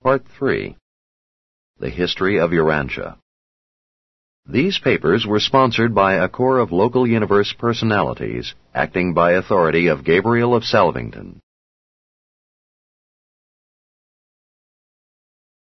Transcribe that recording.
Part 3 The History of Urantia. These papers were sponsored by a corps of local universe personalities acting by authority of Gabriel of Salvington.